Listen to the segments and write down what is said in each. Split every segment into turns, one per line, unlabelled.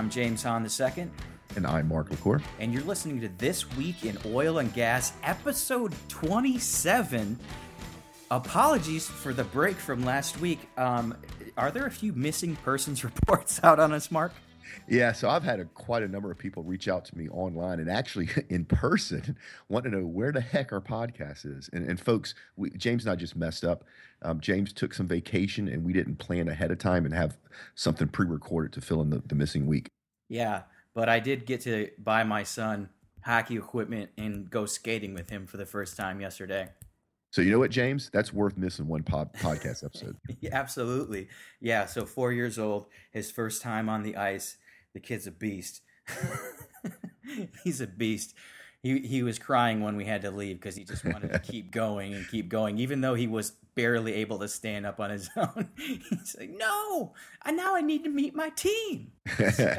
I'm James Hahn II,
And I'm Mark LaCour.
and you're listening to This Week in Oil and Gas, episode 27. Apologies for the break from last week. Um, are there a few missing persons reports out on us, Mark?
Yeah, so I've had a, quite a number of people reach out to me online and actually in person want to know where the heck our podcast is. And, and folks, we, James and I just messed up. Um, James took some vacation and we didn't plan ahead of time and have something pre recorded to fill in the, the missing week.
Yeah, but I did get to buy my son hockey equipment and go skating with him for the first time yesterday.
So, you know what, James? That's worth missing one pod, podcast episode.
Yeah, absolutely. Yeah, so four years old, his first time on the ice. The kid's a beast. He's a beast. He he was crying when we had to leave because he just wanted to keep going and keep going, even though he was barely able to stand up on his own. He's like, "No, I now I need to meet my team." So,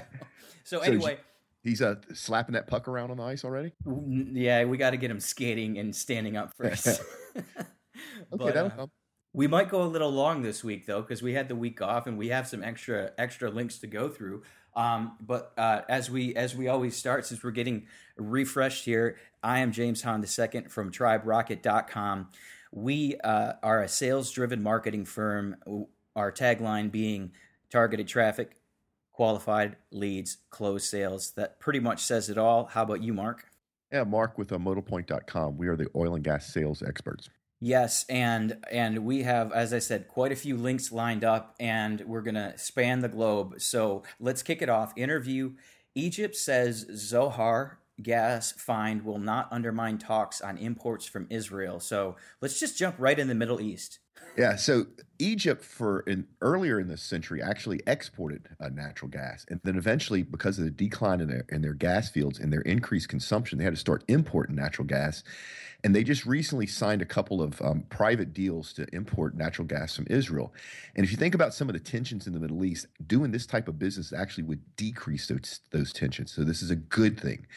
So
anyway,
He's uh, slapping that puck around on the ice already?
yeah, we got to get him skating and standing up first.
Okay,
But,
that'll
uh,
help.
We might go a little long this week though, because we had the week off and we have some extra extra links to go through. Um, but uh, as we as we always start, since we're getting refreshed here, I am James Hahn II from TribeRocket.com. We uh, are a sales driven marketing firm. Our tagline being targeted traffic, qualified leads, closed sales. That pretty much says it all. How about you, Mark?
Yeah, Mark with uh, Motopoint.com. We are the oil and gas sales experts.
Yes, and and we have, as I said, quite a few links lined up, and we're gonna span the globe. So let's kick it off. Interview: Egypt says Zohr gas find will not undermine talks on imports from Israel. So let's just jump right in the Middle East.
Yeah, so Egypt for in earlier in this century actually exported uh, natural gas, and then eventually, because of the decline in their in their gas fields and their increased consumption, they had to start importing natural gas, and they just recently signed a couple of um, private deals to import natural gas from Israel. And if you think about some of the tensions in the Middle East, doing this type of business actually would decrease those those tensions. So this is a good thing.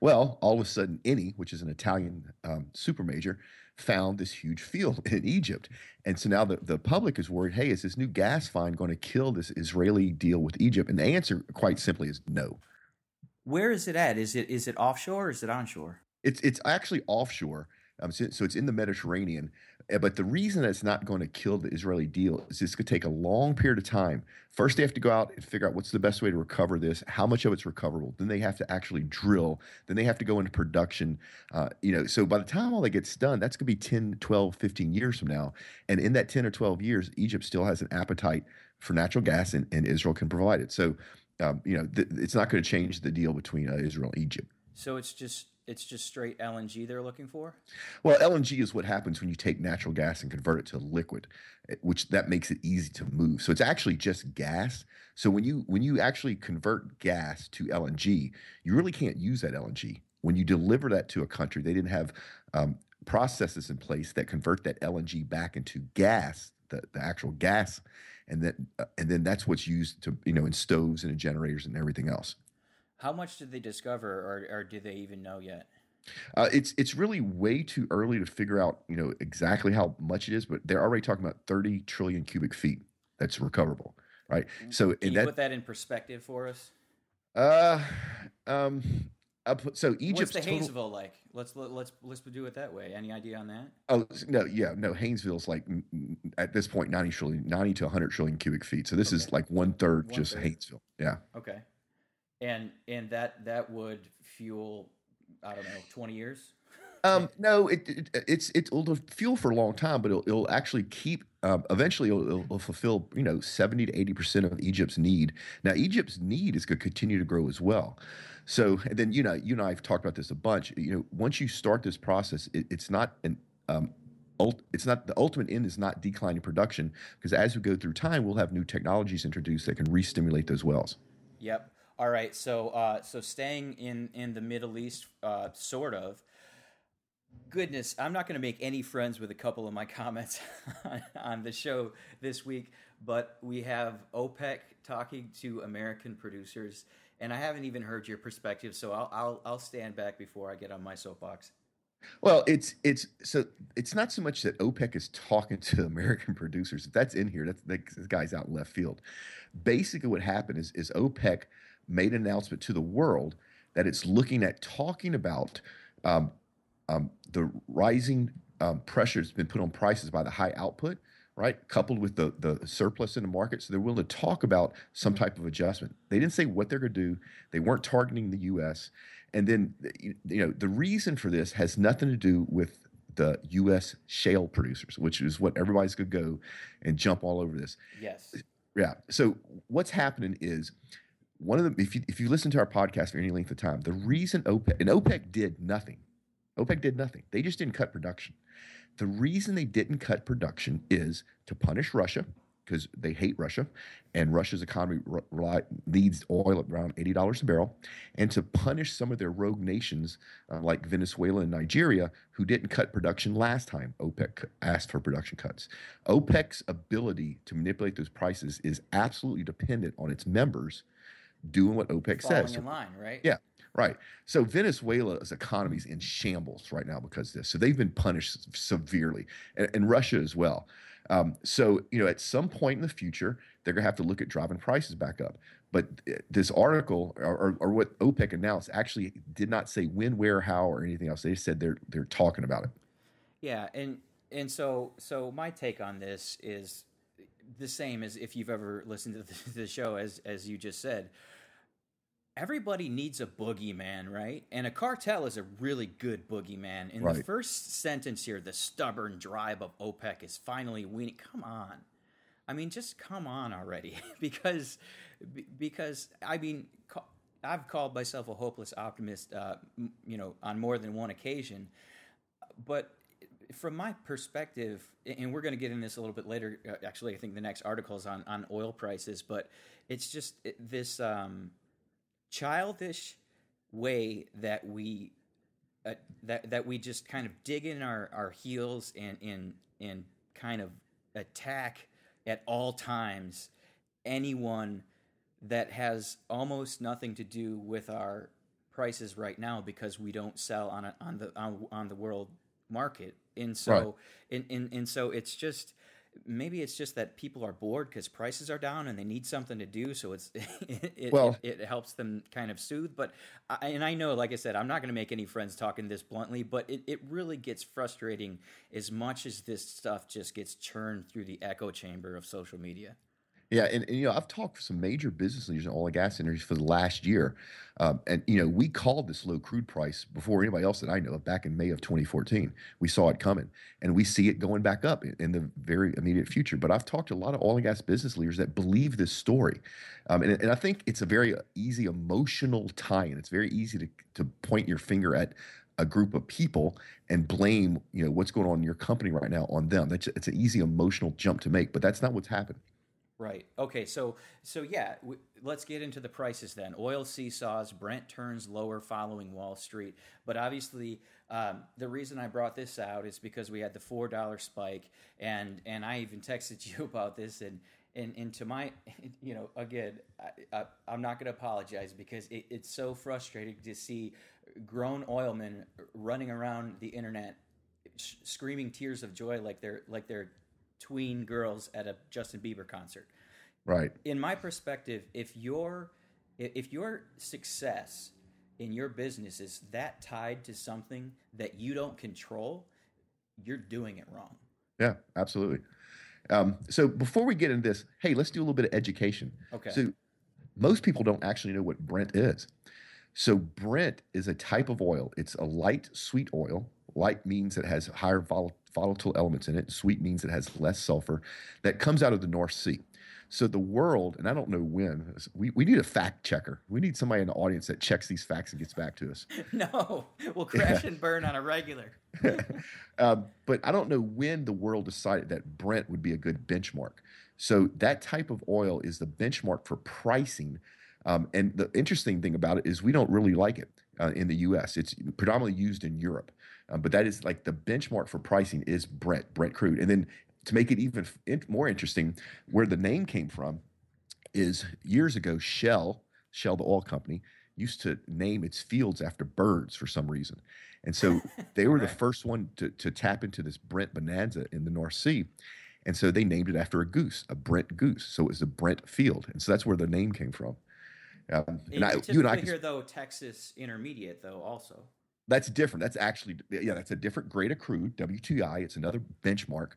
Well, all of a sudden, Eni, which is an Italian um, super major, found this huge field in Egypt. And so now the, the public is worried hey, is this new gas find going to kill this Israeli deal with Egypt? And the answer, quite simply, is no.
Where is it at? Is it is it offshore or is it onshore?
It's, it's actually offshore. Um, so, so it's in the Mediterranean. Uh, But the reason that it's not going to kill the Israeli deal is it's going to take a long period of time. First, they have to go out and figure out what's the best way to recover this, how much of it's recoverable. Then they have to actually drill. Then they have to go into production. Uh, you know, so by the time all that gets done, that's going to be 10, 12, 15 years from now. And in that 10 or 12 years, Egypt still has an appetite for natural gas and, and Israel can provide it. So, um, you know, th- it's not going to change the deal between uh, Israel and Egypt.
So it's just it's just straight LNG they're looking for.
Well, LNG is what happens when you take natural gas and convert it to liquid, which that makes it easy to move. So it's actually just gas. So when you when you actually convert gas to LNG, you really can't use that LNG. When you deliver that to a country, they didn't have um, processes in place that convert that LNG back into gas, the, the actual gas, and then uh, and then that's what's used to you know in stoves and in generators and everything else.
How much did they discover, or or do they even know yet?
Uh, it's it's really way too early to figure out you know exactly how much it is, but they're already talking about 30 trillion cubic feet that's recoverable, right? So
Can you
that
put that in perspective for us?
uh um put- so
What's
Egypt's
the
total,
Haynesville like? Let's let, let's let's do it that way. Any idea on that?
oh no yeah no Haynesville's like at this point 90 trillion 90 to 100 trillion cubic feet. So this is like one third
One
just
third.
Haynesville. Yeah.
Okay, and and that that would fuel, I don't know, twenty years.
Um, no, it, it it's it will fuel for a long time, but it'll, it'll actually keep. Um, eventually, it'll, it'll- it'll fulfill you know seventy to eighty percent of Egypt's need. Now, Egypt's need is going to continue to grow as well. So, and then you know, you and I have talked about this a bunch. You know, once you start this process, it, it's not an um, it's not the ultimate end is not declining production because as we go through time, we'll have new technologies introduced that can re-stimulate those wells.
Yep. All right. So uh, so staying in in the Middle East, uh, sort of. Goodness, I'm not going to make any friends with a couple of my comments on, the show this week, but we have OPEC talking to American producers, and I haven't even heard your perspective, so I'll I'll, I'll stand back before I get on my soapbox.
Well, it's it's so it's not so much that OPEC is talking to American producers. If that's in here, that's that guy's out left field. Basically, what happened is is OPEC made an announcement to the world that it's looking at talking about um, um, the rising um, pressure that's been put on prices by the high output, right? Coupled with the the surplus in the market, so they're willing to talk about some type of adjustment. They didn't say what they're going to do. They weren't targeting the U.S. And then you know the reason for this has nothing to do with the U.S. shale producers, which is what everybody's going to go and jump all over this.
Yes.
Yeah. So what's happening is one of the if you if you listen to our podcast for any length of time, the reason OPEC and OPEC did nothing. OPEC did nothing. They just didn't cut production. The reason they didn't cut production is to punish Russia because they hate Russia, and Russia's economy r- needs oil at around eighty dollars a barrel, and to punish some of their rogue nations uh, like Venezuela and Nigeria who didn't cut production last time OPEC asked for production cuts. OPEC's ability to manipulate those prices is absolutely dependent on its members doing what OPEC
Falling
says.
in line, right?
Yeah, right. So Venezuela's economy is in shambles right now because of this. So they've been punished severely, and, and Russia as well. Um, so you know, at some point in the future, they're going to have to look at driving prices back up. But uh, this article, or, or, or, what OPEC announced, actually did not say when, where, how, or anything else. They said they're they're talking about it.
Yeah, and and so so my take on this is the same as if you've ever listened to the, the show, as as you just said. Everybody needs a boogeyman, right? And a cartel is a really good boogeyman. In
Right.
the first sentence here, the stubborn drive of OPEC is finally weaning. Come on, I mean, just come on already, because because I mean, I've called myself a hopeless optimist, uh, you know, on more than one occasion. But from my perspective, and we're going to get in this a little bit later. uh, Actually, I think the next article is on on oil prices, but it's just this um, childish way that we uh, that that we just kind of dig in our, our heels and and and kind of attack at all times anyone that has almost nothing to do with our prices right now because we don't sell on a, on the on, on the world market and so
Right.
and, and and so it's just maybe it's just that people are bored because prices are down and they need something to do. So it's it, it,
Well-
it, it helps them kind of soothe. But I, and i know like i said i'm not going to make any friends talking this bluntly but it, it really gets frustrating as much as this stuff just gets churned through the echo chamber of social media
Yeah, and, and you know, I've talked to some major business leaders in oil and gas industries for the last year, um, and you know, we called this low crude price before anybody else that I know back in May of 2014. We saw it coming, and we see it going back up in, in the very immediate future. But I've talked to a lot of oil and gas business leaders that believe this story, um, and, and I think it's a very easy emotional tie-in. It's very easy to to point your finger at a group of people and blame you know what's going on in your company right now on them. That's it's an easy emotional jump to make, but that's not what's happened.
Right. Okay. So so yeah, w- let's get into the prices then. Oil seesaws. Brent turns lower following Wall Street. But obviously, um, the reason I brought this out is because we had the four dollar spike, and and I even texted you about this, and and and to my, you know, again, I, I'm not going to apologize because it, it's so frustrating to see grown oilmen running around the internet sh- screaming tears of joy like they're like they're tween girls at a Justin Bieber concert.
Right.
In my perspective, if your if your success in your business is that tied to something that you don't control, you're doing it wrong.
Yeah, absolutely. Um, so before we get into this, hey, let's do a little bit of education.
Okay.
So most people don't actually know what Brent is. So Brent is a type of oil. It's a light sweet oil. Light means it has higher vol- volatile elements in it. Sweet means it has less sulfur. That comes out of the North Sea. So the world, and I don't know when, we, we need a fact checker. We need somebody in the audience that checks these facts and gets back to us.
no, we'll crash and burn on a regular.
um, but I don't know when the world decided that Brent would be a good benchmark. So that type of oil is the benchmark for pricing. Um, and the interesting thing about it is we don't really like it uh, in the U.S. It's predominantly used in Europe, um, but that is like the benchmark for pricing is Brent, Brent crude. And then to make it even more interesting, where the name came from is years ago Shell, Shell the oil company, used to name its fields after birds for some reason. And so they were the first one to, to tap into this Brent bonanza in the North Sea. And so they named it after a goose, a Brent goose. So it was the Brent field. And so that's where the name came from.
Um, and I, you and I can, hear though Texas Intermediate though also.
That's different. That's actually yeah, that's a different grade of crude. WTI. It's another benchmark.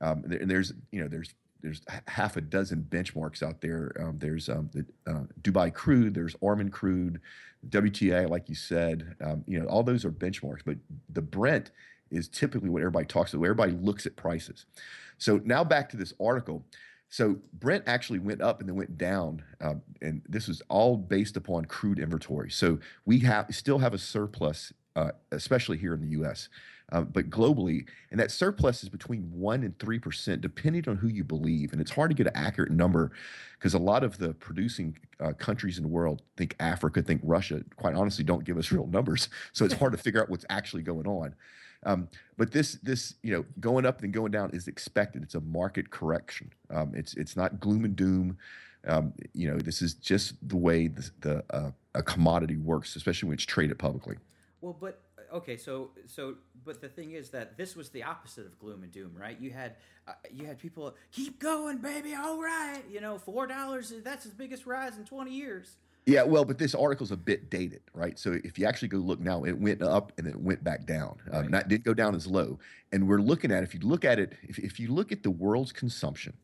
Um, and there's you know there's there's half a dozen benchmarks out there. Um, there's um, the uh, Dubai crude, there's Oman crude, WTI, like you said. Um, you know, all those are benchmarks. But the Brent is typically what everybody talks about. Everybody looks at prices. So now back to this article. So Brent actually went up and then went down, um, and this is all based upon crude inventory. So we have still have a surplus, uh, especially here in the U.S. Uh, but globally, and that surplus is between one and three percent, depending on who you believe. And it's hard to get an accurate number because a lot of the producing uh, countries in the world think Africa, think Russia. Quite honestly, don't give us real numbers, so it's hard to figure out what's actually going on. Um, but this this you know going up and going down is expected. It's a market correction. Um, it's it's not gloom and doom. Um, you know this is just the way the, the uh, a commodity works, especially when it's traded publicly.
Well, but okay, so so but the thing is that this was the opposite of gloom and doom, right? You had uh, you had people keep going, baby, all right. You know, four dollars that's the biggest rise in twenty years.
Yeah, well, but this article's a bit dated, right? So if you actually go look now, it went up and then it went back down. Um, right. Not didn't go down as low. And we're looking at if you look at it, if, if you look at the world's consumption,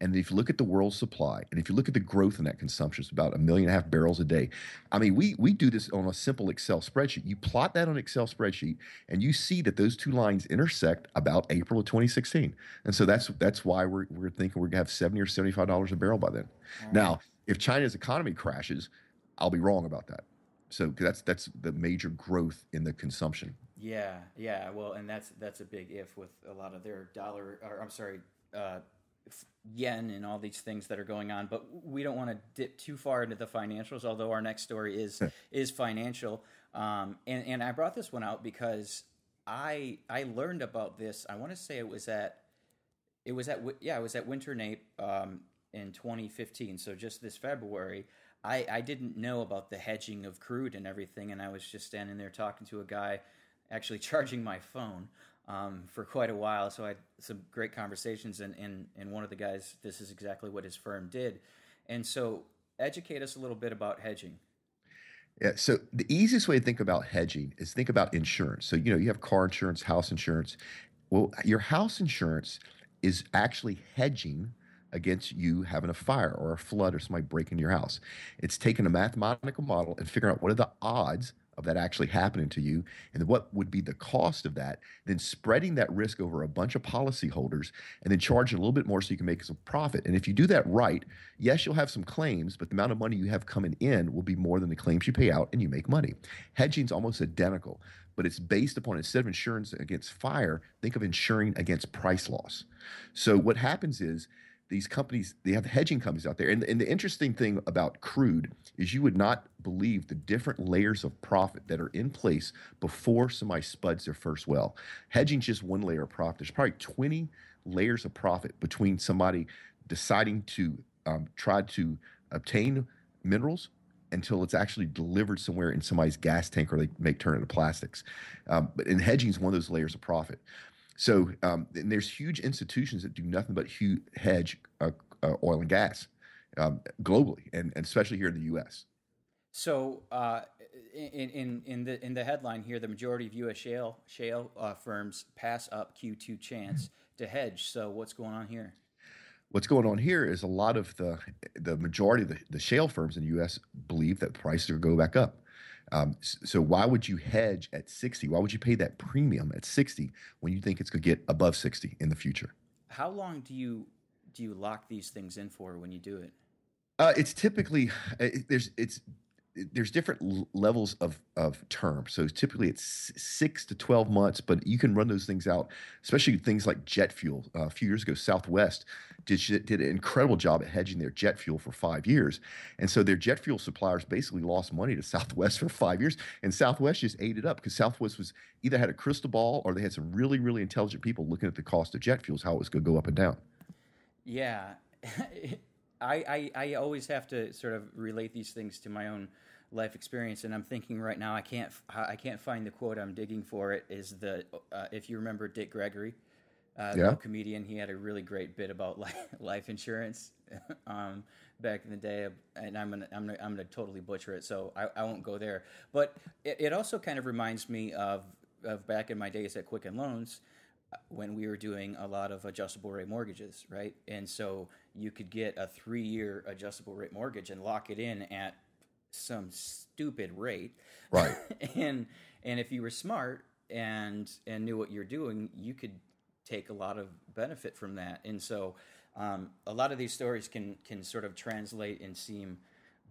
and if you look at the world supply, and if you look at the growth in that consumption, it's about a million and a half barrels a day. I mean, we we do this on a simple Excel spreadsheet. You plot that on an Excel spreadsheet, and you see that those two lines intersect about April of 2016. And so that's that's why we're we're thinking we're gonna have 70 or 75 dollars a barrel by then. Now, if China's economy crashes, I'll be wrong about that. So that's that's the major growth in the consumption.
Yeah, yeah. Well, and that's that's a big if with a lot of their dollar, or I'm sorry, uh, yen and all these things that are going on. But we don't want to dip too far into the financials. Although our next story is is financial, um, and and I brought this one out because I I learned about this. I want to say it was at it was at yeah it was at Winter Nape um, in 2015. So just this February. I, I didn't know about the hedging of crude and everything, and I was just standing there talking to a guy, actually charging my phone um, for quite a while. So I had some great conversations, and, and and one of the guys, this is exactly what his firm did, and so educate us a little bit about hedging.
Yeah, so the easiest way to think about hedging is think about insurance. So you know you have car insurance, house insurance. Well, your house insurance is actually hedging against you having a fire or a flood or somebody breaking your house. It's taking a mathematical model and figuring out what are the odds of that actually happening to you and what would be the cost of that, then spreading that risk over a bunch of policyholders and then charging a little bit more so you can make some profit. And if you do that right, yes, you'll have some claims, but the amount of money you have coming in will be more than the claims you pay out and you make money. Hedging is almost identical, but it's based upon instead of insurance against fire, think of insuring against price loss. So what happens is these companies they have hedging companies out there. And, and the interesting thing about crude is you would not believe the different layers of profit that are in place before somebody spuds their first well. Hedging is just one layer of profit. There's probably 20 layers of profit between somebody deciding to um, try to obtain minerals until it's actually delivered somewhere in somebody's gas tank or they make turn into plastics. Um, but in hedging is one of those layers of profit so um, and there's huge institutions that do nothing but hedge uh, uh, oil and gas um, globally, and, and, especially here in the U.S.
So uh, in, in in the in the headline here, the majority of U.S. shale shale uh, firms pass up Q2 chance to hedge. So what's going on here?
What's going on here is a lot of the the majority of the, the shale firms in the U.S. believe that prices are going go back up. Um, so why would you hedge at 60? Why would you pay that premium at 60 when you think it's going to get above 60 in the future?
How long do you do you lock these things in for when you do it?
Uh, it's typically it, there's it's there's different l- levels of of term. So typically it's six to twelve months, but you can run those things out. Especially things like jet fuel. Uh, a few years ago, Southwest did did an incredible job at hedging their jet fuel for five years, and so their jet fuel suppliers basically lost money to Southwest for five years, and Southwest just ate it up because Southwest was either had a crystal ball or they had some really really intelligent people looking at the cost of jet fuels, how it was going to go up and down.
Yeah. I, I, I always have to sort of relate these things to my own life experience. And i'm thinking right now i can't i can't find the quote i'm digging for. It is the uh, if you remember dick gregory uh, yeah. comedian. He had a really great bit about life, life insurance um, back in the day, and I'm gonna I'm gonna, I'm gonna totally butcher it, so I, I won't go there. But it, it also kind of reminds me of of back in my days at Quicken Loans uh, when we were doing a lot of adjustable rate mortgages, right? And so you could get a three year adjustable rate mortgage and lock it in at some stupid rate,
right?
and and if you were smart and and knew what you're doing, you could take a lot of benefit from that. And so, um, a lot of these stories can can sort of translate and seem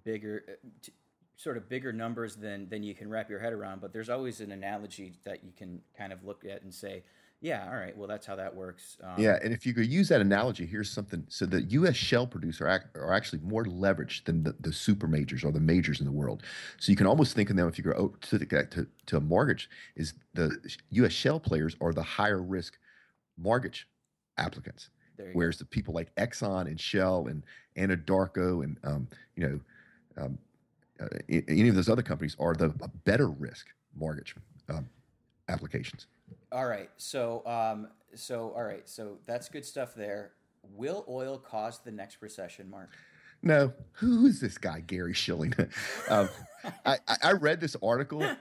bigger, uh, t- sort of bigger numbers than than you can wrap your head around. But there's always an analogy that you can kind of look at and say, yeah, all right. Well, that's how that works.
Um, yeah, and if you could use that analogy, here's something. So the U.S. shale producers are, are actually more leveraged than the, the super majors or the majors in the world. So you can almost think of them if you go to, the, to to a mortgage, is the U.S. shale players are the higher risk mortgage applicants, whereas go. the people like Exxon and Shell and Anadarko and um, you know um, uh, any of those other companies are the better risk mortgage um, applications.
All right. So, um, so all right. So that's good stuff there. Will oil cause the next recession, Mark?
No. Who is this guy, Gary Shilling? um, I, I read this article.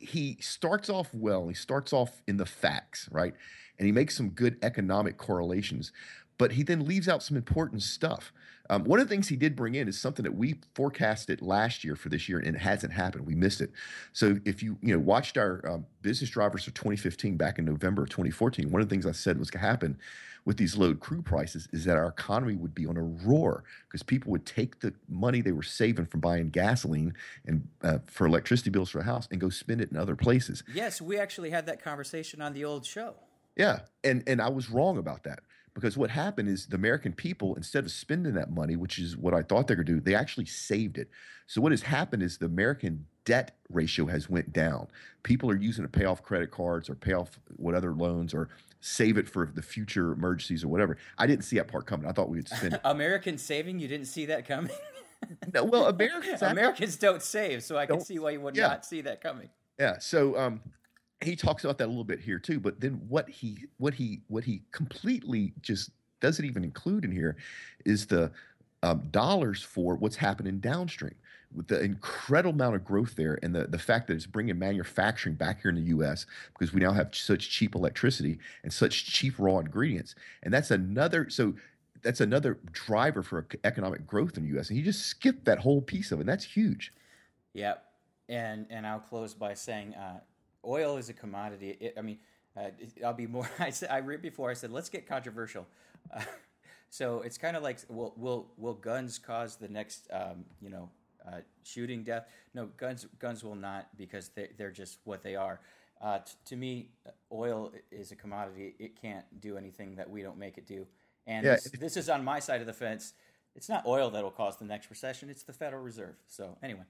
He starts off well. He starts off in the facts, right? And he makes some good economic correlations, but he then leaves out some important stuff. Um, one of the things he did bring in is something that we forecasted last year for this year, and it hasn't happened. We missed it. So if you you know watched our um, business drivers of 2015 back in November of 2014, one of the things I said was going to happen with these low crude prices is that our economy would be on a roar because people would take the money they were saving from buying gasoline and uh, for electricity bills for a house and go spend it in other places.
Yes, we actually had that conversation on the old show.
Yeah, and and I was wrong about that because what happened is the American people, instead of spending that money, which is what I thought they were going to do, they actually saved it. So what has happened is the American debt ratio has went down. People are using to pay off credit cards or pay off what other loans or save it for the future emergencies or whatever. I didn't see that part coming. I thought we would spend.
American saving, you didn't see that coming.
no, well, Americans
Americans don't save, so I can see why you would yeah. not see that coming.
Yeah. So um, he talks about that a little bit here too but then what he what he what he completely just doesn't even include in here is the um, dollars for what's happening downstream with the incredible amount of growth there and the, the fact that it's bringing manufacturing back here in the us because we now have such cheap electricity and such cheap raw ingredients. And that's another so that's another driver for economic growth in the us and he just skipped that whole piece of it. And that's huge.
Yep. And and i'll close by saying uh, oil is a commodity. It, I mean, uh, I'll be more. I said I read before. I said let's get controversial. Uh, so it's kind of like will will will guns cause the next um, you know uh, shooting death? No, guns guns will not because they they're just what they are. Uh, t- to me, oil is a commodity. It can't do anything that we don't make it do. And yeah. this, this is on my side of the fence. It's not oil that will cause the next recession. It's the Federal Reserve. So anyway.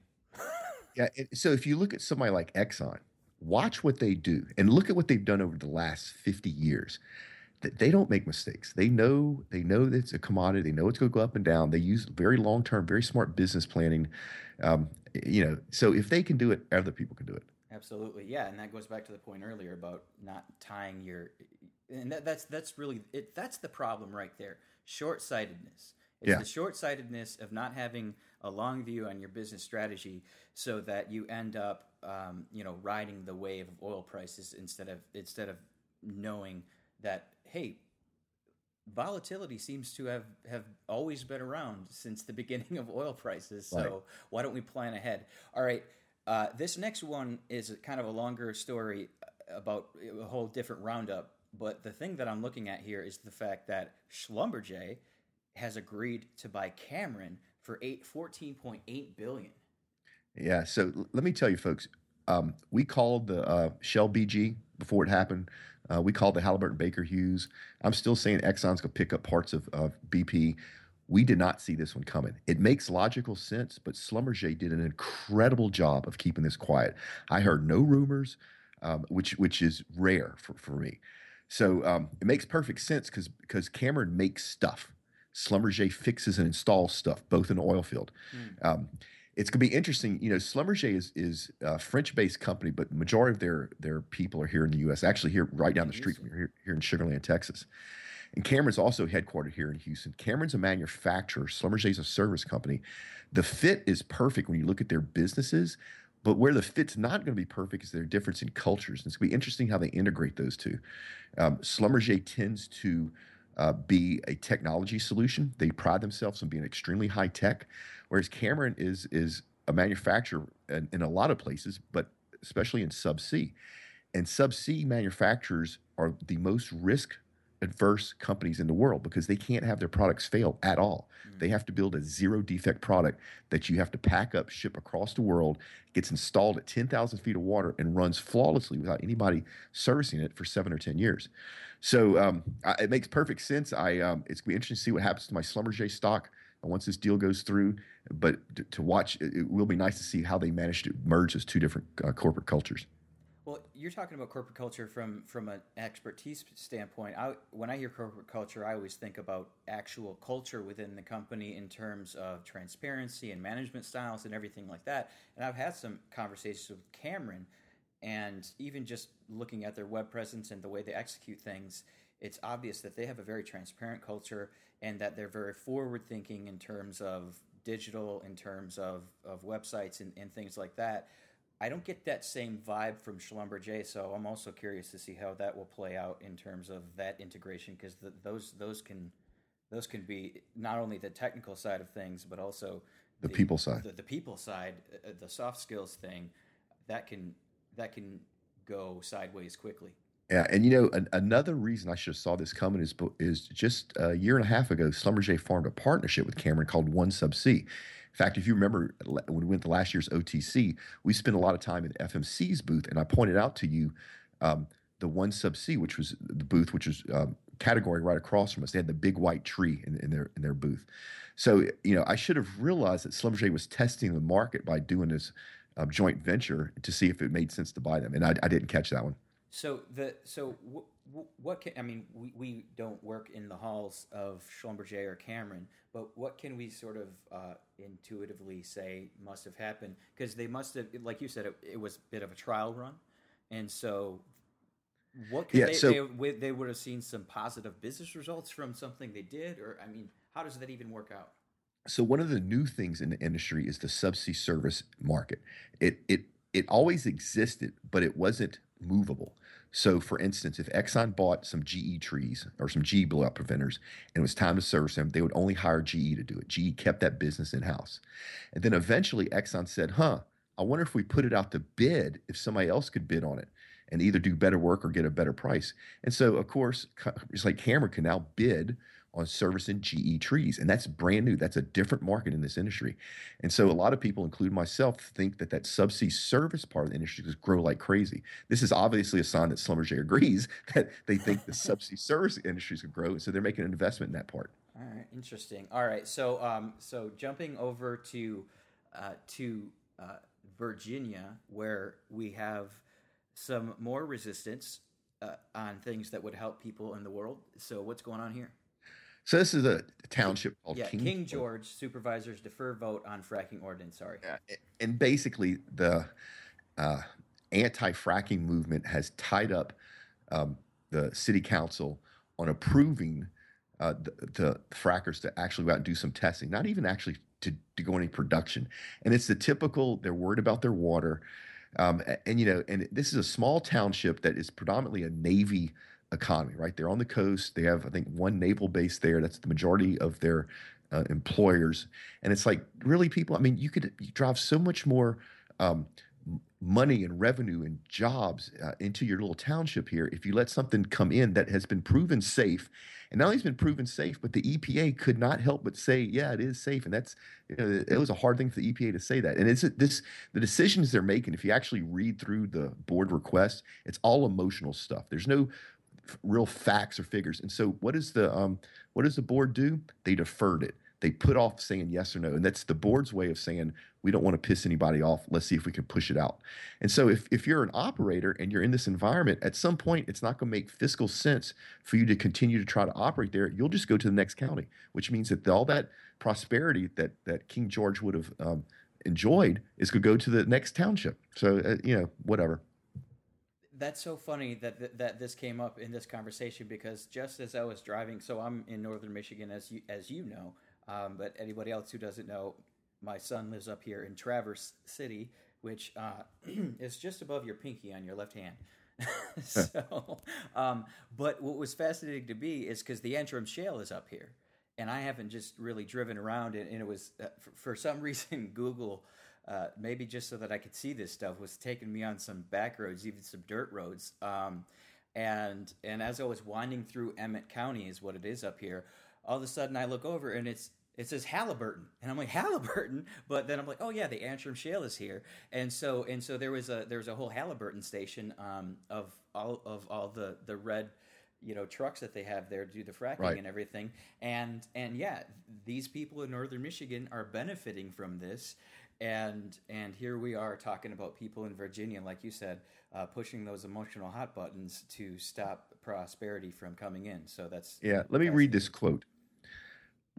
yeah. So if you look at somebody like Exxon, watch what they do and look at what they've done over the last 50 years. That they don't make mistakes. They know they know that it's a commodity. They know it's going to go up and down. They use very long term very smart business planning um, you know so if they can do it other people can do it.
Absolutely yeah and that goes back to the point earlier about not tying your and that, that's that's really it that's the problem right there short-sightedness it's yeah. the short-sightedness of not having a long view on your business strategy so that you end up um, you know riding the wave of oil prices instead of instead of knowing that hey volatility seems to have have always been around since the beginning of oil prices so right. why don't we plan ahead all right uh, this next one is kind of a longer story about a whole different roundup but the thing that i'm looking at here is the fact that schlumberger has agreed to buy cameron for eight, 14.8 billion
yeah. So let me tell you, folks, um, we called the uh, Shell BG before it happened. Uh, we called the Halliburton Baker Hughes. I'm still saying Exxon's to pick up parts of, of BP. We did not see this one coming. It makes logical sense, but Schlumberger did an incredible job of keeping this quiet. I heard no rumors, um, which which is rare for, for me. So um, it makes perfect sense because because Cameron makes stuff. Schlumberger fixes and installs stuff, both in the oil field. Mm. Um, it's going to be interesting. You know, Schlumberger is is a French-based company, but majority of their their people are here in the U.S. Actually, here right down the street from here, here in Sugar Land, Texas. And Cameron's also headquartered here in Houston. Cameron's a manufacturer. Schlumberger's a service company. The fit is perfect when you look at their businesses, but where the fit's not going to be perfect is their difference in cultures. And it's going to be interesting how they integrate those two. Um, Schlumberger tends to uh, be a technology solution. They pride themselves on being extremely high tech, whereas Cameron is is a manufacturer in, in a lot of places, but especially in subsea. And subsea manufacturers are the most risk adverse companies in the world because they can't have their products fail at all. Mm-hmm. They have to build a zero defect product that you have to pack up, ship across the world, gets installed at 10,000 feet of water, and runs flawlessly without anybody servicing it for seven or 10 years. So um, I, it makes perfect sense. I um, It's going to be interesting to see what happens to my Schlumberger stock once this deal goes through. But to, to watch, it, it, will be nice to see how they manage to merge those two different uh, corporate cultures.
You're talking about corporate culture from from an expertise standpoint. I, when I hear corporate culture, I always think about actual culture within the company in terms of transparency and management styles and everything like that. And I've had some conversations with Cameron, and even just looking at their web presence and the way they execute things, it's obvious that they have a very transparent culture and that they're very forward thinking in terms of digital, in terms of, of websites and, and things like that. I don't get that same vibe from Schlumberger, so I'm also curious to see how that will play out in terms of that integration because those those can those can be not only the technical side of things but also
the, the people side,
the, the, people side, uh, uh, the soft skills thing that can that can go sideways quickly.
Yeah, and you know an, another reason I should have saw this coming is is just a year and a half ago, Schlumberger formed a partnership with Cameron called One Subsea in fact, if you remember when we went to last year's OTC, we spent a lot of time in FMC's booth, and I pointed out to you um, the one subsea, which was the booth, which was um, category right across from us. They had the big white tree in, in, their in their booth. So you know, I should have realized that Schlumberger was testing the market by doing this um, joint venture to see if it made sense to buy them, and I, I didn't catch that one.
So the so w- w- what can I mean? We, we don't work in the halls of Schlumberger or Cameron, but what can we sort of uh, intuitively say must have happened? Because they must have, like you said, it, it, was a bit of a trial run, and so what could yeah, they, so, they, they would have seen some positive business results from something they did, or I mean, how does that even work out?
So one of the new things in the industry is the subsea service market. It it it always existed, but it wasn't movable. So, for instance, if Exxon bought some GE trees or some GE blowout preventers and it was time to service them, they would only hire GE to do it. GE kept that business in house. And then eventually Exxon said, huh, I wonder if we put it out to bid if somebody else could bid on it and either do better work or get a better price. And so, of course, it's like Hammer can now bid on servicing GE trees. And that's brand new. That's a different market in this industry. And so a lot of people, including myself, think that that subsea service part of the industry is grow like crazy. This is obviously a sign that Schlumberger agrees that they think the subsea service industry is going to grow. And so they're making an investment in that part.
All right. Interesting. All right. So, um, so jumping over to, uh, to, uh, Virginia, where we have some more resistance uh, on things that would help people in the world. So, what's going on here?
So this is a township called
yeah, King, King George. Supervisors defer vote on fracking ordinance. Sorry.
And basically the uh, anti-fracking movement has tied up um, the city council on approving uh, the, the, frackers to actually go out and do some testing, not even actually to, to go any production. And it's the typical. They're worried about their water. Um, and, and you know, and this is a small township that is predominantly a Navy economy, right? They're on the coast. They have, I think, one naval base there. That's the majority of their uh, employers. And it's like, really, people, I mean, you could you drive so much more um, money and revenue and jobs uh, into your little township here if you let something come in that has been proven safe. And not only has been proven safe, but the EPA could not help but say, yeah, it is safe. And that's, you know, it was a hard thing for the EPA to say that. And it's this, the decisions they're making, if you actually read through the board request, it's all emotional stuff. There's no real facts or figures. And so, what does the um, what does the board do? They deferred it. They put off saying yes or no, and that's the board's way of saying we don't want to piss anybody off. Let's see if we can push it out. And so, if if you're an operator and you're in this environment, at some point it's not going to make fiscal sense for you to continue to try to operate there. You'll just go to the next county, which means that all that prosperity that that King George would have um, enjoyed is going to go to the next township. So uh, you know, whatever.
That's so funny that, that that this came up in this conversation because just as I was driving, so I'm in northern Michigan, as you as you know, um, but anybody else who doesn't know, my son lives up here in Traverse City, which uh, is just above your pinky on your left hand. so, um, but what was fascinating to me is because the Antrim Shale is up here, and I haven't just really driven around it, and it was uh, for, for, some reason Google. Uh, maybe just so that I could see this stuff was taking me on some back roads, even some dirt roads. Um, and and as I was winding through Emmet County, is what it is up here. All of a sudden, I look over and it's it says Halliburton, and I'm like Halliburton, but then I'm like, oh yeah, the Antrim Shale is here, and so and so there was a there was a whole Halliburton station um, of all of all the the red you know trucks that they have there to do the fracking right. and everything and and yeah these people in northern michigan are benefiting from this and and here we are talking about people in virginia like you said uh, pushing those emotional hot buttons to stop prosperity from coming in so that's
yeah let me read this quote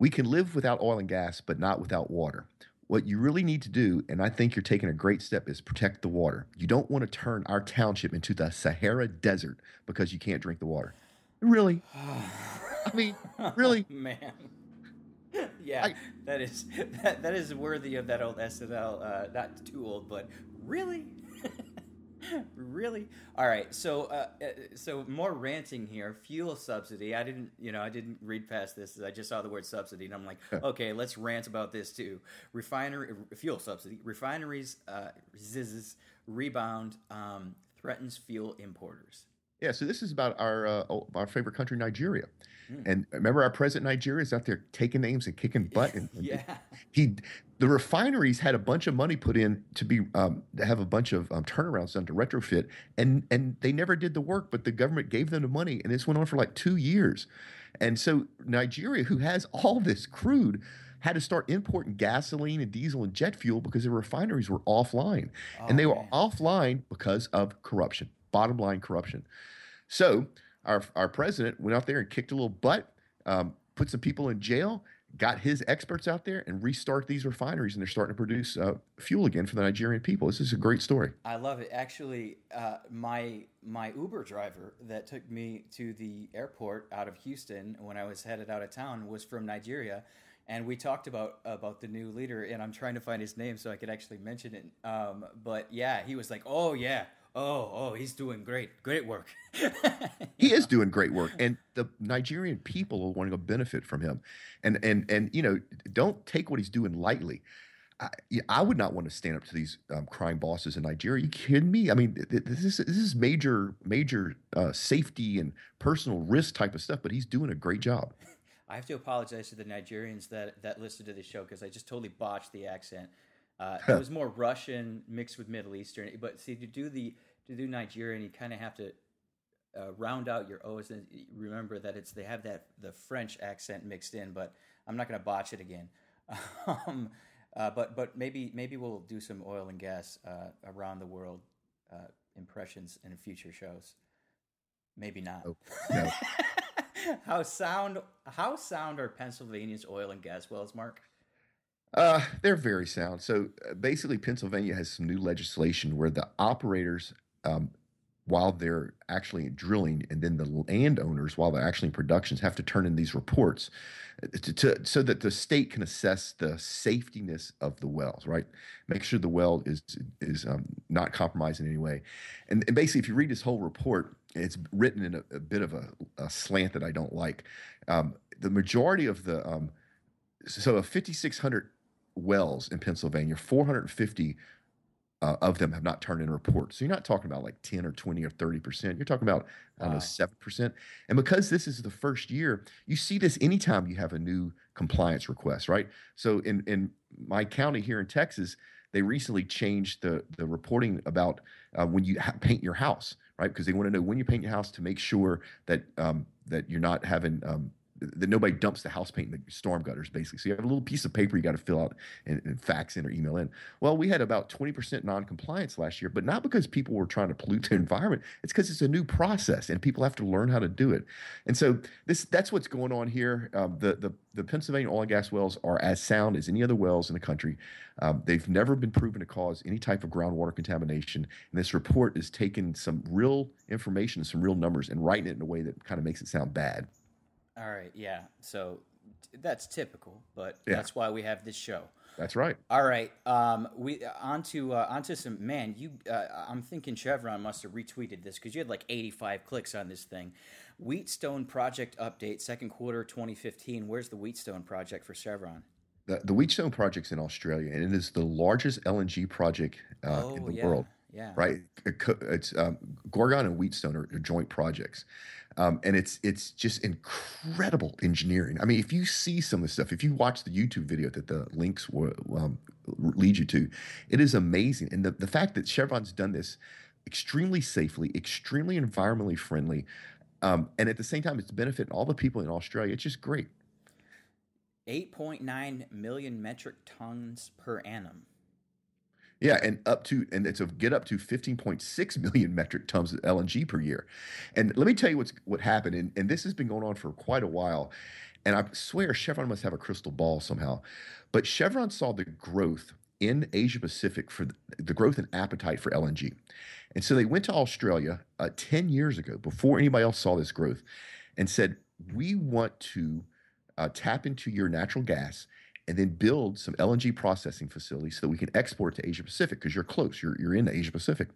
we can live without oil and gas, but not without water. What you really need to do, and I think you're taking a great step, is protect the water. You don't want to turn our township into the Sahara Desert because you can't drink the water. Really? I mean, really?
Man. Yeah, I, that is that, that is worthy of that old SNL. Uh, not too old, but really. really? All right. So, uh, uh, so more ranting here. Fuel subsidy. I didn't, you know, I didn't read past this. I just saw the word subsidy, and I'm like, okay, let's rant about this too. Refinery fuel subsidy. Refineries uh, rebound um, threatens fuel importers.
Yeah, so this is about our uh, our favorite country, Nigeria. Mm. And remember, our president Nigeria is out there taking names and kicking butt. And,
yeah,
he the refineries had a bunch of money put in to be um, to have a bunch of um, turnarounds done to retrofit, and and they never did the work. But the government gave them the money, and this went on for like two years. And so Nigeria, who has all this crude, had to start importing gasoline and diesel and jet fuel because the refineries were offline, oh, and they were offline because of corruption. Bottom line, corruption. So our our president went out there and kicked a little butt, um, put some people in jail, got his experts out there and restart these refineries, and they're starting to produce uh, fuel again for the Nigerian people. This is a great story.
I love it. Actually, uh, my my Uber driver that took me to the airport out of Houston when I was headed out of town was from Nigeria. And we talked about about the new leader, and I'm trying to find his name so I could actually mention it. Um, but yeah, he was like, "Oh yeah, oh, oh, he's doing great, great work.
he is doing great work, and the Nigerian people are wanting to benefit from him. And and and you know, don't take what he's doing lightly. I, I would not want to stand up to these um, crime bosses in Nigeria. Are you kidding me? I mean, this is this is major major uh, safety and personal risk type of stuff. But he's doing a great job.
I have to apologize to the Nigerians that that listened to this show because I just totally botched the accent. Uh, it was more Russian mixed with Middle Eastern. But see, to do the to do Nigerian, you kind of have to uh, round out your O's and remember that it's they have that the French accent mixed in. But I'm not going to botch it again. um, uh, but but maybe maybe we'll do some oil and gas uh, around the world uh, impressions in future shows. Maybe not. Oh, no. how sound how sound are Pennsylvania's oil and gas wells, Mark?
Uh, they're very sound. So uh, basically, Pennsylvania has some new legislation where the operators, um, while they're actually drilling, and then the landowners, while they're actually in productions, have to turn in these reports uh, to, to, so that the state can assess the safetiness of the wells. Right, make sure the well is is um, not compromised in any way. And, and, basically, if you read this whole report, it's written in a, a bit of a, a, slant that I don't like. Um, the majority of the um, so a 5600 wells in Pennsylvania, 450 uh, of them have not turned in reports. So you're not talking about like 10 or 20 or 30%. You're talking about, I don't know, 7%. And because this is the first year, you see this anytime you have a new compliance request, right? So in, in my county here in Texas, they recently changed the, the reporting about uh, when you ha- paint your house, right? Because they want to know when you paint your house to make sure that um, that you're not having um, that nobody dumps the house paint in the storm gutters, basically. So you have a little piece of paper you got to fill out and, and, fax in or email in. Well, we had about 20% non-compliance last year, but not because people were trying to pollute the environment. It's because it's a new process and people have to learn how to do it. And so this that's what's going on here. Um, the, the the Pennsylvania oil and gas wells are as sound as any other wells in the country. Um, they've never been proven to cause any type of groundwater contamination. And this report is taking some real information, some real numbers, and writing it in a way that kind of makes it sound bad.
All right, yeah. So that's typical, but yeah. that's why we have this show.
That's right.
All right. Um, we onto uh, onto some man. You, uh, I'm thinking Chevron must have retweeted this because you had like 85 clicks on this thing. Wheatstone project update, second quarter 2015. Where's the Wheatstone project for Chevron?
The, the Wheatstone project's in Australia, and it is the largest LNG project uh, oh, in the
yeah.
world.
Yeah.
Right. It's um, Gorgon and Wheatstone are, are joint projects. Um, and it's it's just incredible engineering. I mean, if you see some of the stuff, if you watch the YouTube video that the links will um, lead you to, it is amazing. And the, the fact that Chevron's done this extremely safely, extremely environmentally friendly, um, and at the same time, it's benefiting all the people in Australia. It's just great.
8.9 million metric tons per annum.
Yeah, and up to and it's a get up to 15.6 million metric tons of LNG per year. And let me tell you what's what happened, and, and this has been going on for quite a while. And I swear Chevron must have a crystal ball somehow. But Chevron saw the growth in Asia Pacific for the, growth and appetite for LNG. And so they went to Australia uh, 10 years ago, before anybody else saw this growth, and said, We want to uh, tap into your natural gas and then build some LNG processing facilities so that we can export to Asia Pacific because you're close, you're, you're in the Asia Pacific.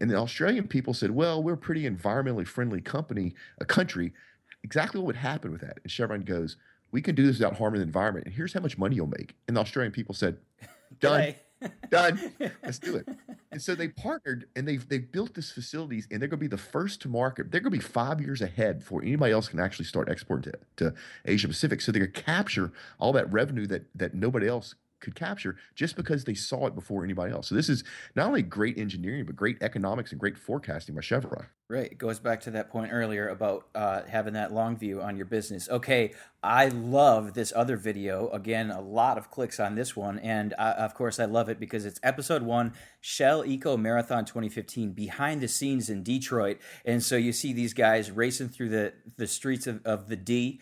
And the Australian people said, well, we're a pretty environmentally friendly company, a country. Exactly what would happen with that? And Chevron goes, we can do this without harming the environment. And here's how much money you'll make. And the Australian people said, done. Done. Let's do it. And so they partnered and they've they've built these facilities and they're going to be the first to market. They're going to be five years ahead before anybody else can actually start exporting to, to Asia Pacific. So they're going to capture all that revenue that that nobody else could capture just because they saw it before anybody else. So this is not only great engineering, but great economics and great forecasting by Chevron.
Right. It goes back to that point earlier about uh, having that long view on your business. Okay. I love this other video. Again, a lot of clicks on this one. And I, of course, I love it because it's episode one Shell Eco Marathon 2015 behind the scenes in Detroit. And so you see these guys racing through the, the streets of, of the D,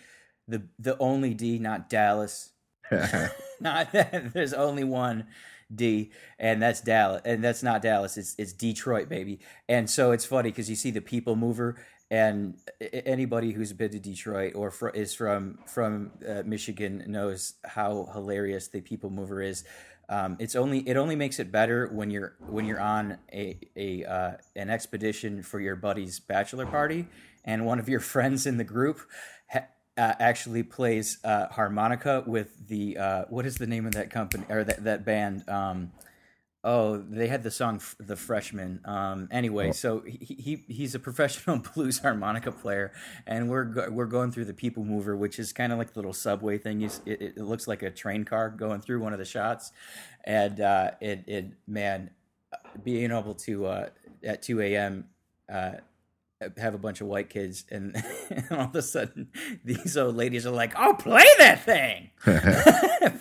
the, the only D, not Dallas not there's only one D, and that's Dallas, and that's not Dallas. It's it's Detroit, baby. And so it's funny because you see the people mover, and anybody who's been to Detroit or fr- is from from uh, Michigan knows how hilarious the people mover is. Um, it's only it only makes it better when you're when you're on a a uh, an expedition for your buddy's bachelor party, and one of your friends in the group uh, actually plays uh, harmonica with the uh, what is the name of that company or that that band? Um, oh, they had the song "The Freshman." Um, anyway, so he, he he's a professional blues harmonica player, and we're go- we're going through the People Mover, which is kind of like the little subway thing. You, it, it, looks like a train car going through one of the shots, and uh, it it man, being able to uh, at two a.m. Have a bunch of white kids, and, and, all of a sudden these old ladies are like, "Oh, play that thing,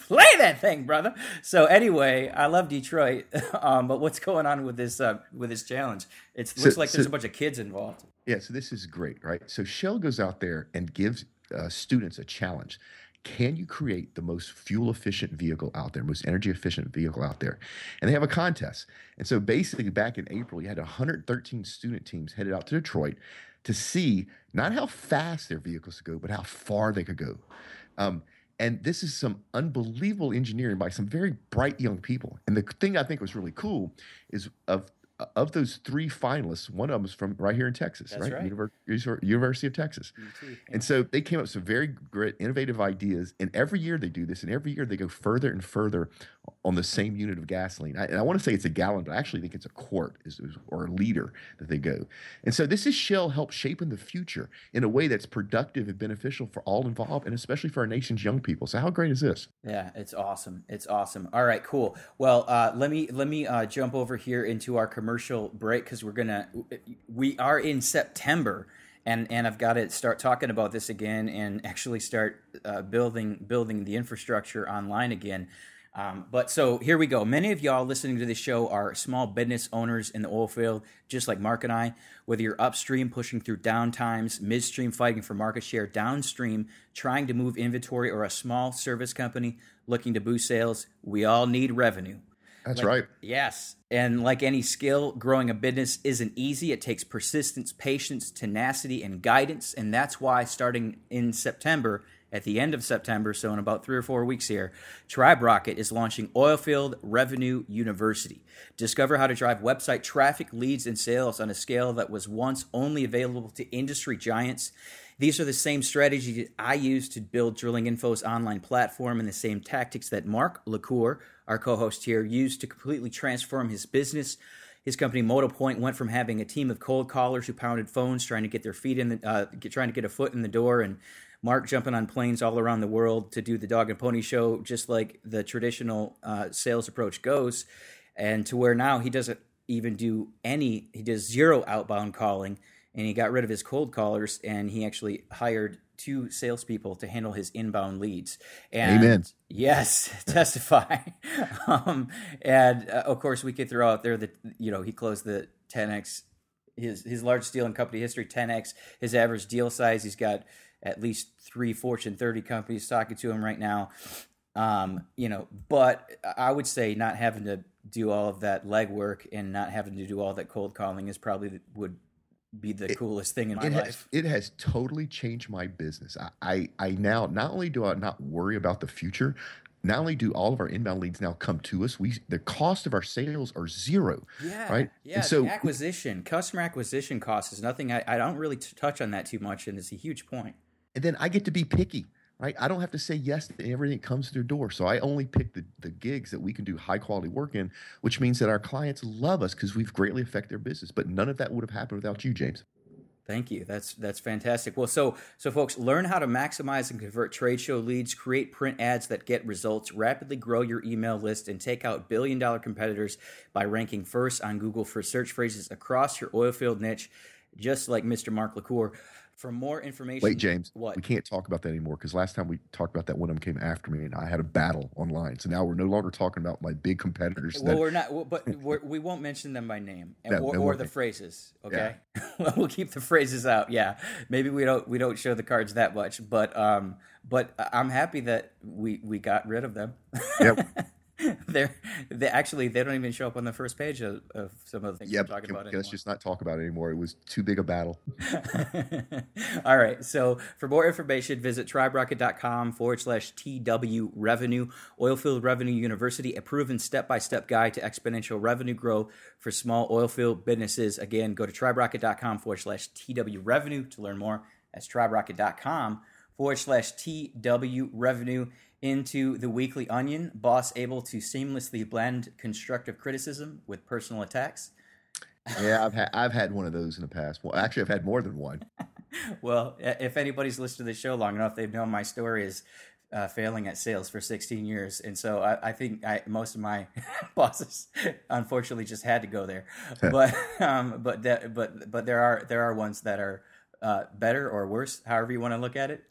play that thing, brother." So anyway, I love Detroit, um, but what's going on with this uh, with this challenge? It looks so, like there's so, a bunch of kids involved.
Yeah, so this is great, right? So Shell goes out there and gives uh, students a challenge can you create the most fuel efficient vehicle out there, most energy efficient vehicle out there? And they have a contest. And so basically, back in April, you had 113 student teams headed out to Detroit to see not how fast their vehicles could go, but how far they could go. Um, and this is some unbelievable engineering by some very bright young people. And the thing I think was really cool is of of those three finalists, one of them is from right here in Texas,
That's right?
right. University of Texas. yeah. And so they came up with some very great, innovative ideas. And every year they do this, and every year they go further and further on the same unit of gasoline. I, I want to say it's a gallon, but I actually think it's a quart is, or a liter that they go. And so this is Shell help shaping the future in a way that's productive and beneficial for all involved, and especially for our nation's young people. So how great is this?
Yeah, it's awesome. It's awesome. All right, cool. Well, uh, let me let me uh, jump over here into our commercial break because we're gonna we are in September and and I've got to start talking about this again and actually start uh, building building the infrastructure online again. Um, but so here we go. Many of y'all listening to this show are small business owners in the oil field, just like Mark and I. Whether you're upstream pushing through downtimes, midstream fighting for market share, downstream trying to move inventory, or a small service company looking to boost sales, we all need revenue.
That's
Like-
right.
Yes. And like any skill, growing a business isn't easy. It takes persistence, patience, tenacity, and guidance. And that's why starting in September, at the end of September, so in about three or four weeks here, Tribe Rocket is launching Oilfield Revenue University. Discover how to drive website traffic, leads, and sales on a scale that was once only available to industry giants. These are the same strategies I use to build Drilling Info's online platform and the same tactics that Mark LaCour, our co host here, used to completely transform his business. His company MotoPoint went from having a team of cold callers who pounded phones trying to get their feet in the, uh, trying to get a foot in the door, and Mark jumping on planes all around the world to do the dog and pony show, just like the traditional uh, sales approach goes, and to where now he doesn't even do any, he does zero outbound calling and he got rid of his cold callers and he actually hired two salespeople to handle his inbound leads. And
Amen.
Yes, testify. um, and uh, of course, we could throw out there that you know he closed the 10x his his largest deal in company history, 10x his average deal size. He's got at least three Fortune 30 companies talking to him right now. Um, you know, but I would say not having to do all of that legwork and not having to do all that cold calling is probably the, would be the coolest thing in my
it
life.
has, it has totally changed my business. I, I, I now not only do I not worry about the future, not only do all of our inbound leads now come to us, we the cost of our sales are zero.
Yeah,
right?
Yeah,
And so-
acquisition, customer acquisition cost is nothing. I, I don't really t- touch on that too much, and it's a huge point.
And then I get to be picky, right? I don't have to say yes to everything that comes to their door. So I only pick the, the gigs that we can do high quality work in, which means that our clients love us because we've greatly affected their business. But none of that would have happened without you, James.
Thank you. That's that's fantastic. Well, so so folks, learn how to maximize and convert trade show leads, create print ads that get results, rapidly grow your email list, and take out billion dollar competitors by ranking first on Google for search phrases across your oil field niche, just like Mr. Mark LaCour. For more information,
Wait, James,
What?
we can't talk about that anymore because last time we talked about that, one of them came after me and I had a battle online. So now we're no longer talking about my big competitors.
Well,
that-
we're not, but we're, we won't mention them by name and,
No,
or,
no,
or the phrases. Okay, we'll keep the phrases out. Yeah, maybe we don't we don't show the cards that much, but um, but I'm happy that we we got rid of them.
Yep.
They're they actually they don't even show up on the first page of, of some of the things
Yep.
we're talking
can-
about.
let's just not talk about it anymore. It was too big a battle.
All right. So for more information, visit triberocket.com forward slash TW revenue. Oilfield Revenue University, a proven step by step guide to exponential revenue growth for small oilfield businesses. Again, go to triberocket.com forward slash TW revenue to learn more. That's triberocket.com forward slash TW revenue. Into the weekly onion, boss able to seamlessly blend constructive criticism with personal attacks.
Yeah, I've had I've had one of those in the past. Well, actually, I've had more than one.
Well, if anybody's listened to the show long enough, they've known my story is uh, failing at sales for 16 years, and so I, I think I, most of my bosses, unfortunately, just had to go there. but um, but that, but but there are there are ones that are uh, better or worse, however you want to look at it.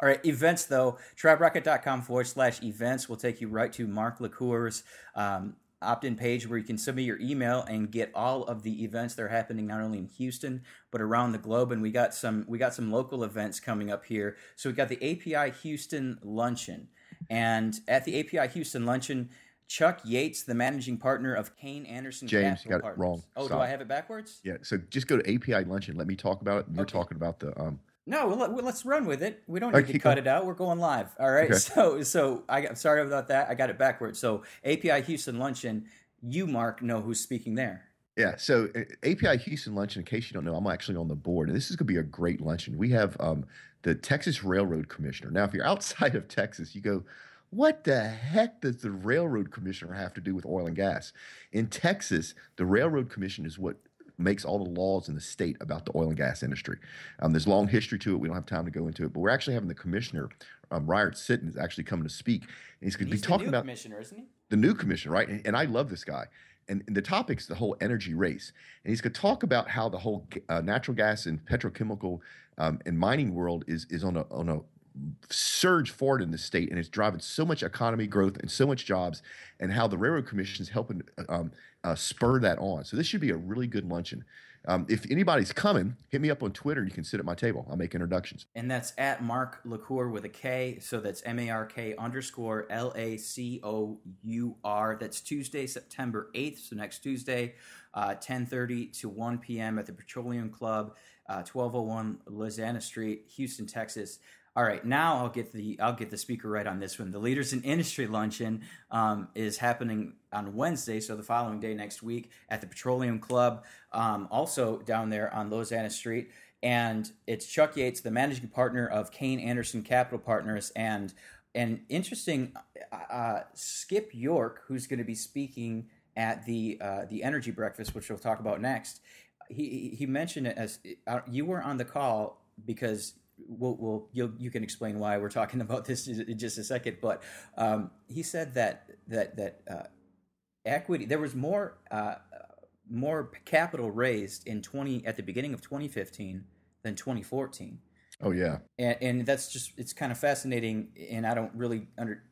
All right, events though, triberocket.com forward slash events will take you right to Mark LaCour's um, opt in page where you can submit your email and get all of the events that are happening not only in Houston but around the globe. And we got some we got some local events coming up here. So we got the API Houston Luncheon. And at the API Houston Luncheon, Chuck Yates, the managing partner of Kayne Anderson
James, you
Capital
got it
Partners.
wrong.
Oh, do I have it backwards?
Yeah. So just go to API Luncheon. Let me talk about it. You're
Okay.
talking about the um.
No, well, let, well, let's run with it. We don't need to cut it out. We're going live. All right.
Okay.
So, so I got sorry about that. I got it backwards. So, API Houston Luncheon. You, Mark, know who's speaking there.
Yeah, so uh, API Houston Luncheon, in case you don't know, I'm actually on the board, and this is going to be a great luncheon. We have um, the Texas Railroad Commissioner. Now, if you're outside of Texas, you go, what the heck does the Railroad Commissioner have to do with oil and gas? In Texas, the Railroad Commission is what makes all the laws in the state about the oil and gas industry. Um, there's long history to it. We don't have time to go into it, but we're actually having the commissioner, um, Ryan Sitton, is actually coming to speak. And he's going to be talking
new
about
commissioner, isn't he?
the new commissioner, right? And, and I love this guy. and, and the topic's the whole energy race. And he's going to talk about how the whole uh, natural gas and petrochemical um, and mining world is is on a on a surge forward in the state, and it's driving so much economy growth and so much jobs, and how the railroad commission is helping um, uh, spur that on. So this should be a really good luncheon. Um, if anybody's coming, hit me up on Twitter. You can sit at my table. I'll make introductions.
And that's at Mark LaCour with a K. So that's M A R K underscore L A C O U R. That's Tuesday, September 8th. So next Tuesday, uh, 10.30 to 1 p.m. at the Petroleum Club, uh, 1201 Louisiana Street, Houston, Texas. All right, now I'll get the I'll get the speaker right on this one. The Leaders in Industry luncheon um, is happening on Wednesday, so the following day next week at the Petroleum Club, um, also down there on Louisiana Street. And it's Chuck Yates, the managing partner of Kayne Anderson Capital Partners, and and interesting, uh, uh Skip York, who's going to be speaking at the uh, the Energy Breakfast, which we'll talk about next. He he mentioned it as uh, you were on the call because we'll, we'll you you can explain why we're talking about this in just a second. But um, he said that that that uh, equity there was more uh, more capital raised in twenty at the beginning of 2015 than 2014.
Oh yeah,
and, and that's just it's kind of fascinating, and I don't really under.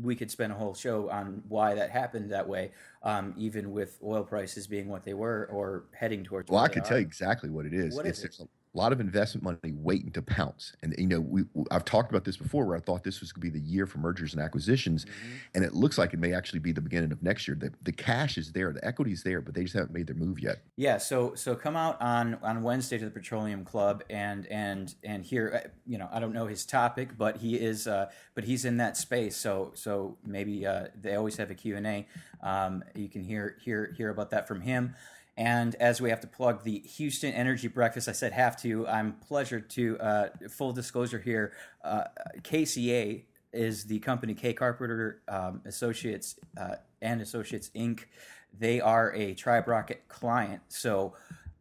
We could spend a whole show on why that happened that way, um, even with oil prices being what they were or heading towards.
Well, I could tell you exactly what it is.
What
it's,
is it?
A lot of investment money waiting to pounce. And you know, we I've talked about this before, where I thought this was going to be the year for mergers and acquisitions, mm-hmm. and it looks like it may actually be the beginning of next year. The, the cash is there, the equity is there, but they just haven't made their move yet.
Yeah. So so come out on on Wednesday to the Petroleum Club and and and here, uh, you know, I don't know his topic, but he is, uh, but he's in that space. So so maybe uh, they always have a Q and A. Um, you can hear hear hear about that from him. And as we have to plug the Houston Energy Breakfast, I said have to. I'm pleasured to uh, full disclosure here. Uh, KCA is the company K Carpenter um, Associates uh, and Associates Inc. They are a Tribe Rocket client, so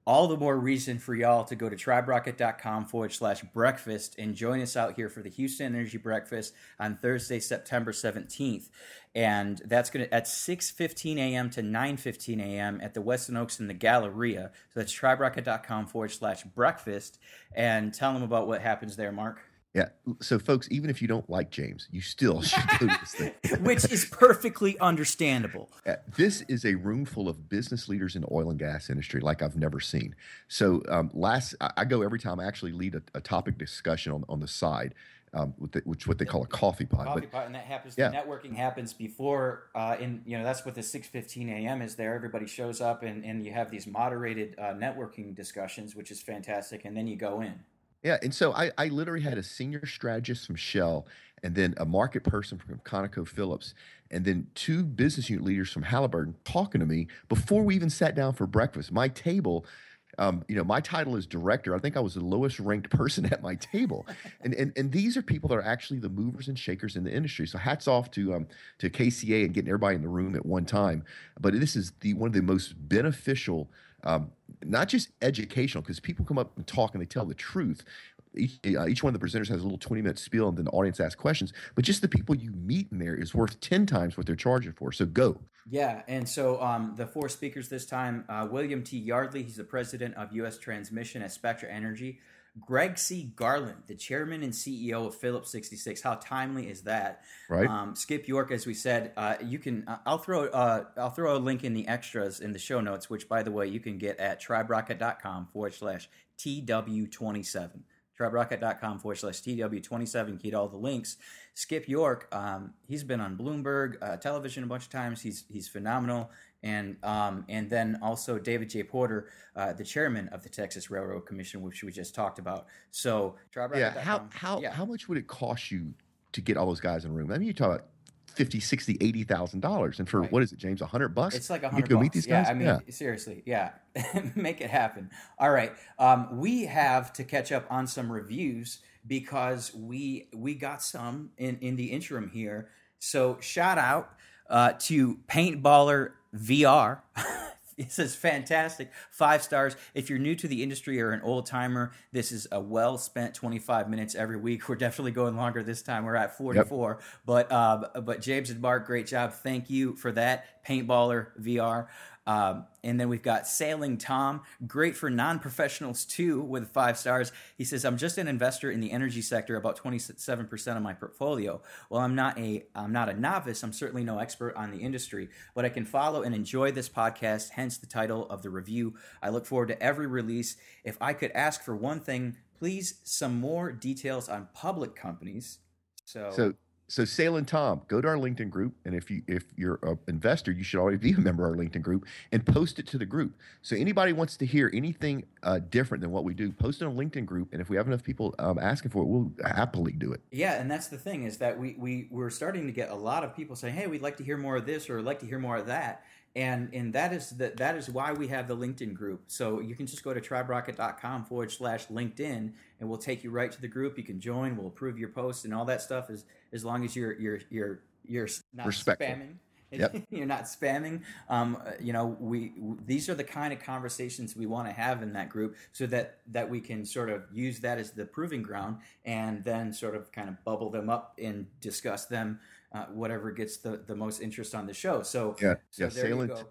all the more reason for y'all to go to triberocket.com forward slash breakfast and join us out here for the Houston Energy Breakfast on Thursday, September 17th. And that's going to at 6.15 a.m. to 9.15 a.m. at the Westin Oaks in the Galleria. So that's triberocket.com forward slash breakfast. And tell them about what happens there, Mark.
Yeah. So, folks, even if you don't like James, you still should do this thing,
which is perfectly understandable.
Yeah, this is a room full of business leaders in the oil and gas industry like I've never seen. So, um, last I, I, go every time I actually lead a, a topic discussion on on the side. Um, the, which what they call a coffee pot.
Coffee but, pot, and that happens. Yeah. The networking happens before. Uh, in you know that's what the six fifteen a.m. is. There, everybody shows up, and and you have these moderated uh, networking discussions, which is fantastic. And then you go in.
Yeah, and so I, I literally had a senior strategist from Shell, and then a market person from ConocoPhillips, and then two business unit leaders from Halliburton talking to me before we even sat down for breakfast. My table, um, you know, my title is director. I think I was the lowest ranked person at my table, and and and these are people that are actually the movers and shakers in the industry. So hats off to um, to KCA and getting everybody in the room at one time. But this is the one of the most beneficial um, not just educational, because people come up and talk and they tell the truth. Each, uh, each, one of the presenters has a little 20 minute spiel and then the audience asks questions but just the people you meet in there is worth 10 times what they're charging for so go.
Yeah and so um, the four speakers this time uh, william t. Yardley he's the president of us transmission at spectra energy Greg C. Garland, the chairman and CEO of Phillips 66. How timely is that?
Right.
Um, Skip York, as we said, uh, you can. Uh, I'll throw. Uh, I'll throw a link in the extras in the show notes, which, by the way, you can get at triberocket.com forward slash tw27. Triberocket.com forward slash TW27. Get all the links. Skip York, um, he's been on Bloomberg uh, television a bunch of times. He's he's phenomenal and um, and then also David J. Porter, uh, the chairman of the Texas Railroad Commission, which we just talked about. So,
yeah, how how
yeah.
how much would it cost you to get all those guys in a room? I mean, you talk about 50 60 80 thousand dollars and for right. what is it james 100 bucks
it's like 100 go
bucks. meet these
guys
yeah
i mean yeah. seriously yeah make it happen all right um, we have to catch up on some reviews because we we got some in in the interim here so shout out uh, to paintballer VR. this is fantastic. Five stars. If you're new to the industry or an old timer, this is a well spent 25 minutes every week. We're definitely going longer this time. We're at 44. Yep. But uh, but James and Mark, great job. Thank you for that. Paintballer VR. Um, and then we've got Sailing Tom, great for non professionals too, with five stars. He says, "I'm just an investor in the energy sector, about 27 percent of my portfolio. Well, I'm not a I'm not a novice. I'm certainly no expert on the industry, but I can follow and enjoy this podcast. Hence the title of the review. I look forward to every release. If I could ask for one thing, please some more details on public companies." So,
so so Sailing Tom, go to our LinkedIn group, and if you if you're an investor, you should already be a member of our LinkedIn group and post it to the group. So anybody wants to hear anything uh, different than what we do, post it on LinkedIn group, and if we have enough people um, asking for it, we'll happily do it.
Yeah, and that's the thing is that we we we're starting to get a lot of people saying, "Hey, we'd like to hear more of this or like to hear more of that." And and that is that that is why we have the linkedin group. So you can just go to triberocket.com forward slash linkedin and we'll take you right to the group. You can join we'll approve your posts and all that stuff as as long as you're you're you're you're not Respectful. spamming
Yep.
you're not spamming. Um, you know, we these are the kind of conversations we want to have in that group, so that that we can sort of use that as the proving ground, and then sort of kind of bubble them up and discuss them uh, whatever gets the, the most interest on the show. So
yeah,
so
yeah,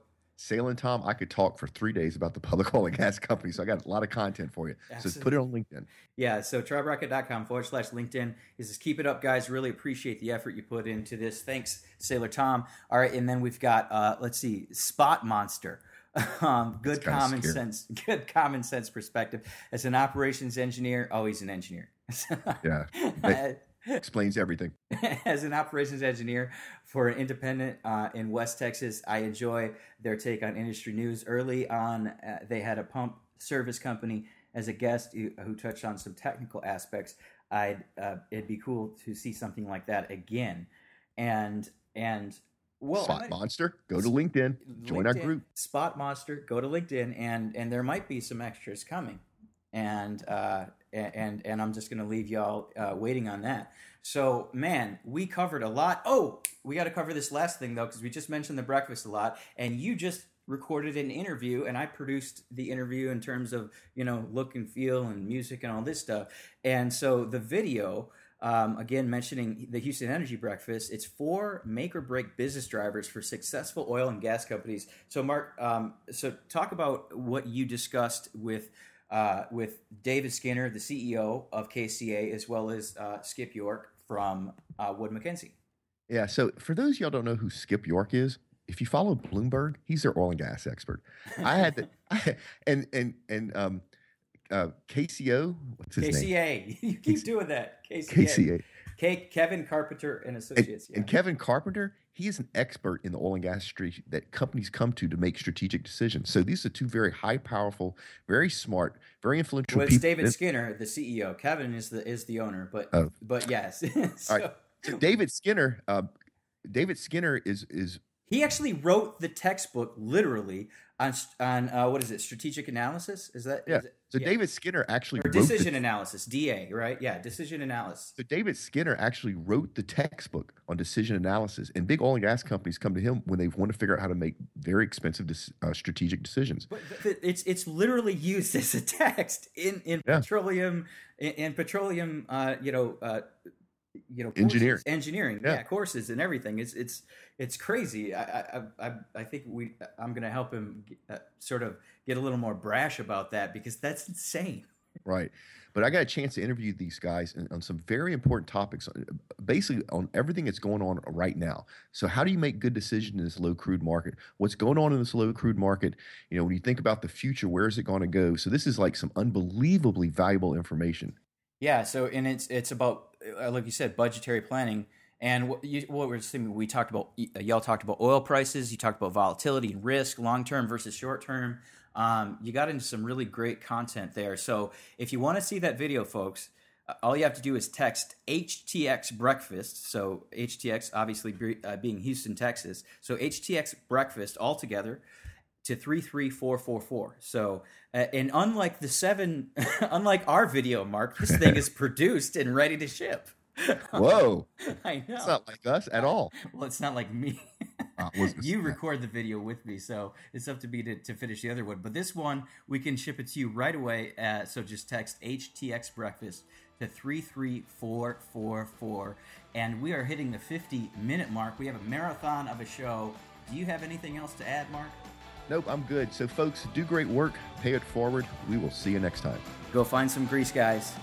Sailing Tom, I could talk for three days about the public oil and gas company. So I got a lot of content for you. Absolutely. So put it on LinkedIn.
Yeah. So triberocket.com forward slash LinkedIn. He says, keep it up, guys. Really appreciate the effort you put into this. Thanks, Sailor Tom. All right. And then we've got, uh, let's see, Spot Monster. Um, good common scary. sense, good common sense perspective. As an operations engineer, always an engineer.
yeah. Explains everything.
As an operations engineer for an independent uh, in West Texas, I enjoy their take on industry news. Early on, uh, they had a pump service company as a guest who, who touched on some technical aspects. I'd uh, it'd be cool to see something like that again, and and well,
Spot Monster, go to LinkedIn, join our group.
Spot Monster, go to LinkedIn, and and there might be some extras coming and uh, and and I'm just going to leave y'all uh, waiting on that. So, man, we covered a lot. Oh, we got to cover this last thing though, because we just mentioned the breakfast a lot, and you just recorded an interview, and I produced the interview in terms of you know look and feel and music and all this stuff. And so the video. Um, again, mentioning the Houston Energy Breakfast, it's four make or break business drivers for successful oil and gas companies. So, Mark, um, so talk about what you discussed with uh, with David Skinner, the CEO of KCA, as well as uh, Skip York from uh, Wood Mackenzie.
Yeah. So for those y'all don't know who Skip York is, if you follow Bloomberg, he's their oil and gas expert. I had to, I, and and and um, uh, KCO. What's his
KCA.
name?
You keep doing that. KCA.
KCA.
K- Kevin Carpenter and Associates.
And, yeah. and Kevin Carpenter, he is an expert in the oil and gas street that companies come to to make strategic decisions. So these are two very high, powerful, very smart, very influential
well,
it's people.
David Skinner, the CEO. Kevin is the is the owner, but oh. but yes. so,
All right. So David Skinner, uh, David Skinner is is
he actually wrote the textbook literally on on uh, what is it? Strategic analysis? Is that
yeah?
Is it,
so yeah. David Skinner actually
or decision the, analysis, DA, right? Yeah, decision analysis.
So David Skinner actually wrote the textbook on decision analysis, and big oil and gas companies come to him when they want to figure out how to make very expensive uh, strategic decisions.
But it's it's literally used as a text in in yeah. petroleum in, in petroleum, uh, you know. You know, courses,
engineering,
engineering, yeah. yeah. courses and everything. It's it's it's crazy. I I I, I think we I'm going to help him get, uh, sort of get a little more brash about that because that's insane.
Right. But I got a chance to interview these guys on some very important topics, uh, basically on everything that's going on right now. So, how do you make good decisions in this low crude market? What's going on in this low crude market? You know, when you think about the future, where is it going to go? So, this is like some unbelievably valuable information.
Yeah. So, and it's it's about like you said, budgetary planning. And what, you, what we're seeing, we talked about, y'all talked about oil prices, you talked about volatility and risk, long term versus short term. Um, you got into some really great content there. So if you want to see that video, folks, uh, all you have to do is text HTX breakfast. So HTX, obviously uh, being Houston, Texas. So HTX breakfast all together to 33444. So, uh, and unlike the seven, unlike our video, Mark, this thing is produced and ready to ship.
Whoa.
I know.
It's not like us at all.
Well, it's not like me. uh, you record the video with me, so it's up to me to, to finish the other one. But this one, we can ship it to you right away. Uh, so just text HTX breakfast to 33444. And we are hitting the 50 minute mark. We have a marathon of a show. Do you have anything else to add, Mark?
Nope, I'm good. So, folks, do great work. Pay it forward. We will see you next time.
Go find some grease, guys.